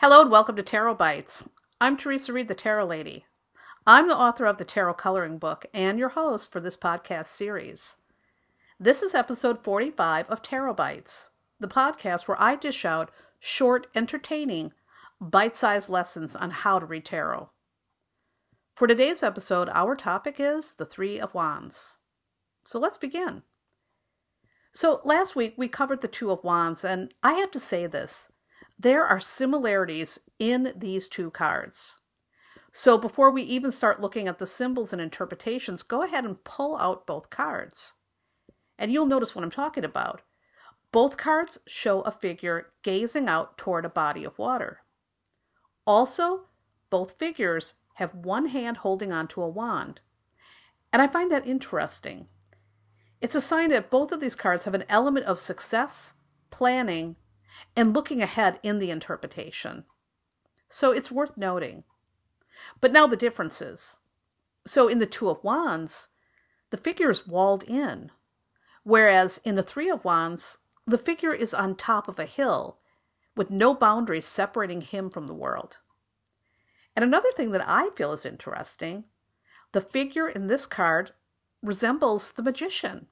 Hello and welcome to Tarot Bites. I'm Theresa Reed, the Tarot Lady. I'm the author of the Tarot Coloring Book and your host for this podcast series. This is episode 45 of Tarot Bites, the podcast where I dish out short, entertaining, bite sized lessons on how to read tarot. For today's episode, our topic is the Three of Wands. So let's begin. So last week we covered the Two of Wands, and I have to say this there are similarities in these two cards. So before we even start looking at the symbols and interpretations, go ahead and pull out both cards. And you'll notice what I'm talking about. Both cards show a figure gazing out toward a body of water. Also, both figures have one hand holding onto a wand. And I find that interesting. It's a sign that both of these cards have an element of success, planning, and looking ahead in the interpretation. So it's worth noting. But now the differences. So in the Two of Wands, the figure is walled in, whereas in the Three of Wands, the figure is on top of a hill with no boundaries separating him from the world. And another thing that I feel is interesting the figure in this card resembles the magician.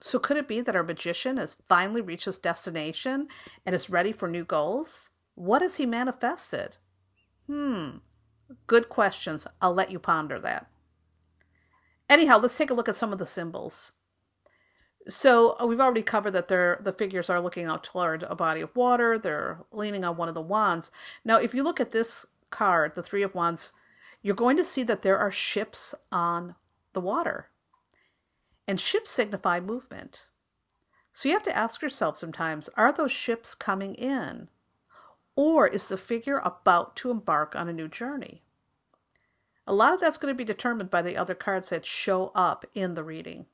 So could it be that our magician has finally reached his destination and is ready for new goals? What has he manifested? Hmm, good questions. I'll let you ponder that. Anyhow, let's take a look at some of the symbols. So uh, we've already covered that they're, the figures are looking out toward a body of water. They're leaning on one of the wands. Now, if you look at this card, the Three of Wands, you're going to see that there are ships on the water. And ships signify movement. So you have to ask yourself sometimes are those ships coming in? Or is the figure about to embark on a new journey? A lot of that's going to be determined by the other cards that show up in the reading.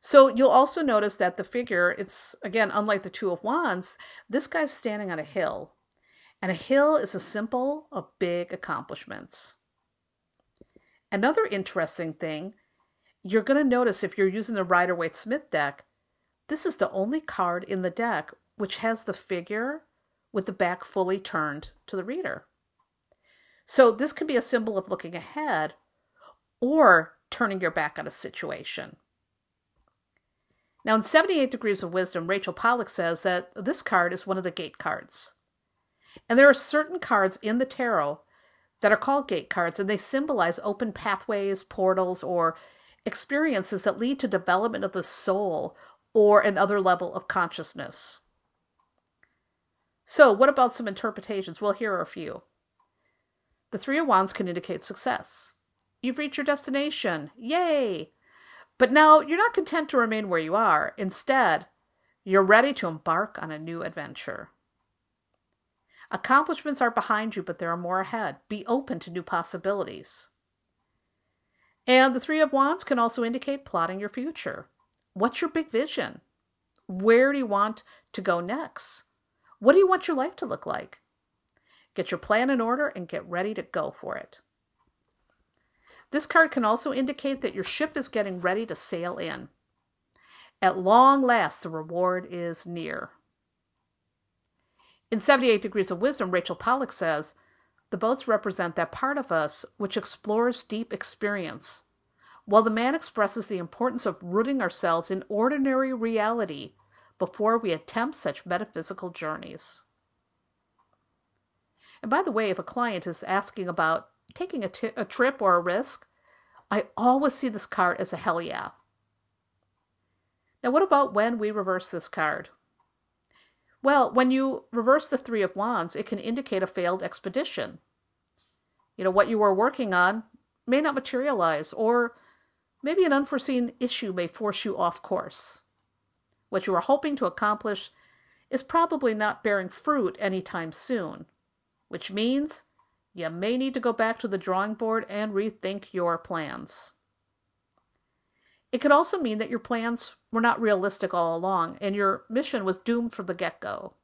So you'll also notice that the figure, it's again, unlike the Two of Wands, this guy's standing on a hill. And a hill is a symbol of big accomplishments. Another interesting thing you're going to notice if you're using the Rider Waite Smith deck, this is the only card in the deck which has the figure with the back fully turned to the reader. So this could be a symbol of looking ahead or turning your back on a situation. Now, in 78 Degrees of Wisdom, Rachel Pollack says that this card is one of the gate cards. And there are certain cards in the tarot that are called gate cards, and they symbolize open pathways, portals, or experiences that lead to development of the soul or another level of consciousness. So, what about some interpretations? Well, here are a few. The Three of Wands can indicate success. You've reached your destination. Yay! But now you're not content to remain where you are. Instead, you're ready to embark on a new adventure. Accomplishments are behind you, but there are more ahead. Be open to new possibilities. And the Three of Wands can also indicate plotting your future. What's your big vision? Where do you want to go next? What do you want your life to look like? Get your plan in order and get ready to go for it. This card can also indicate that your ship is getting ready to sail in. At long last, the reward is near. In 78 Degrees of Wisdom, Rachel Pollack says, the boats represent that part of us which explores deep experience, while the man expresses the importance of rooting ourselves in ordinary reality before we attempt such metaphysical journeys. And by the way, if a client is asking about taking a, t- a trip or a risk, I always see this card as a hell yeah. Now, what about when we reverse this card? Well, when you reverse the Three of Wands, it can indicate a failed expedition. You know, what you were working on may not materialize, or maybe an unforeseen issue may force you off course. What you are hoping to accomplish is probably not bearing fruit anytime soon, which means you may need to go back to the drawing board and rethink your plans. It could also mean that your plans were not realistic all along and your mission was doomed from the get go.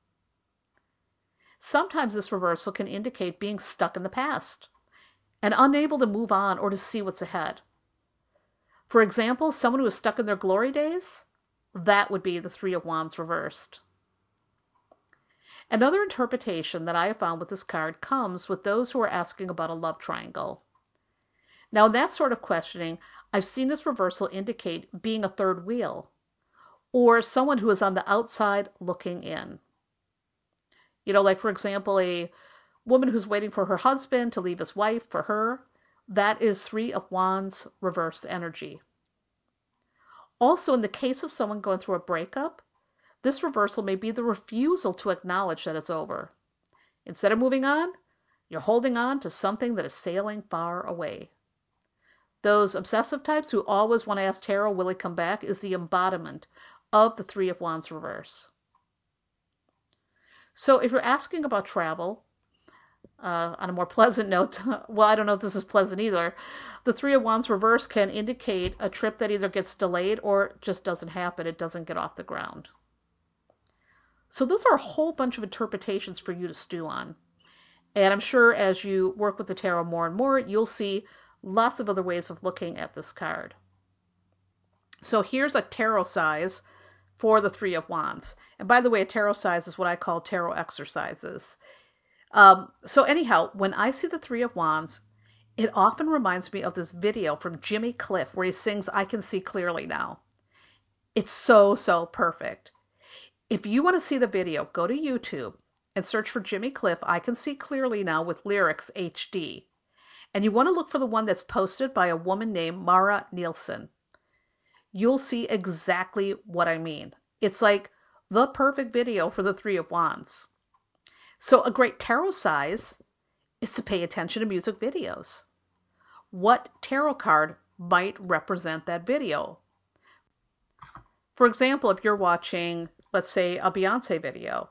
Sometimes this reversal can indicate being stuck in the past and unable to move on or to see what's ahead. For example, someone who is stuck in their glory days, that would be the Three of Wands reversed. Another interpretation that I have found with this card comes with those who are asking about a love triangle. Now, in that sort of questioning, I've seen this reversal indicate being a third wheel or someone who is on the outside looking in. You know, like for example, a woman who's waiting for her husband to leave his wife for her. That is Three of Wands reversed energy. Also, in the case of someone going through a breakup, this reversal may be the refusal to acknowledge that it's over. Instead of moving on, you're holding on to something that is sailing far away. Those obsessive types who always want to ask tarot, will he come back, is the embodiment of the Three of Wands reverse. So if you're asking about travel, uh, on a more pleasant note, well, I don't know if this is pleasant either. The Three of Wands reverse can indicate a trip that either gets delayed or just doesn't happen. It doesn't get off the ground. So, those are a whole bunch of interpretations for you to stew on. And I'm sure as you work with the tarot more and more, you'll see lots of other ways of looking at this card. So, here's a tarotcise for the Three of Wands. And by the way, a tarotcise is what I call tarot exercises. Um, so, anyhow, when I see the Three of Wands, it often reminds me of this video from Jimmy Cliff where he sings I Can See Clearly Now. It's so, so perfect. If you want to see the video, go to YouTube and search for Jimmy Cliff, I Can See Clearly Now with Lyrics HD. And you want to look for the one that's posted by a woman named Mara Nielsen. You'll see exactly what I mean. It's like the perfect video for the Three of Wands. So, a great tarotcise is to pay attention to music videos. What tarot card might represent that video? For example, if you're watching let's say, a Beyonce video.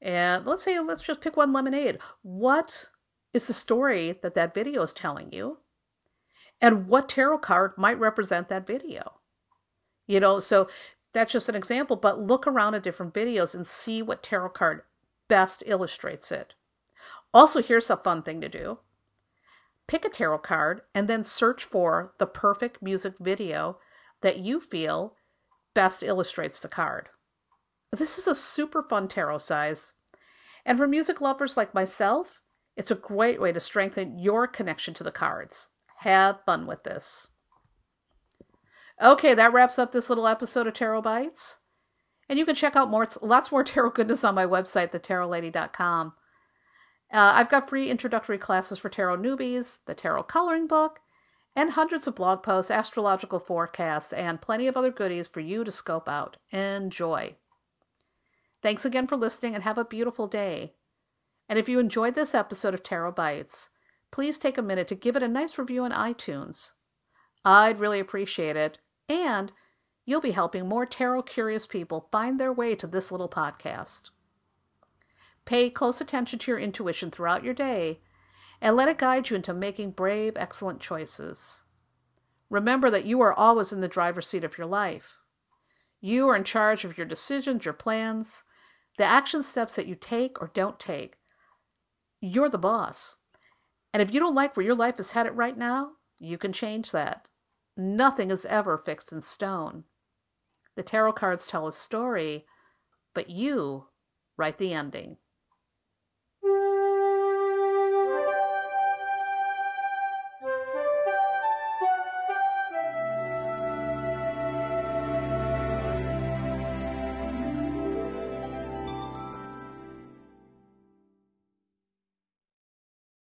And let's say, let's just pick one lemonade. What is the story that that video is telling you? And what tarot card might represent that video? You know, so that's just an example, but look around at different videos and see what tarot card best illustrates it. Also, here's a fun thing to do pick a tarot card and then search for the perfect music video that you feel best illustrates the card. This is a super fun tarotcise. And for music lovers like myself, it's a great way to strengthen your connection to the cards. Have fun with this. Okay, that wraps up this little episode of Tarot Bites. And you can check out more, lots more tarot goodness on my website, thetarotlady.com. Uh, I've got free introductory classes for tarot newbies, the tarot coloring book, and hundreds of blog posts, astrological forecasts, and plenty of other goodies for you to scope out. Enjoy. Thanks again for listening and have a beautiful day. And if you enjoyed this episode of Tarot Bites, please take a minute to give it a nice review on iTunes. I'd really appreciate it, and you'll be helping more tarot curious people find their way to this little podcast. Pay close attention to your intuition throughout your day and let it guide you into making brave, excellent choices. Remember that you are always in the driver's seat of your life. You are in charge of your decisions, your plans, the action steps that you take or don't take, you're the boss. And if you don't like where your life is headed right now, you can change that. Nothing is ever fixed in stone. The tarot cards tell a story, but you write the ending.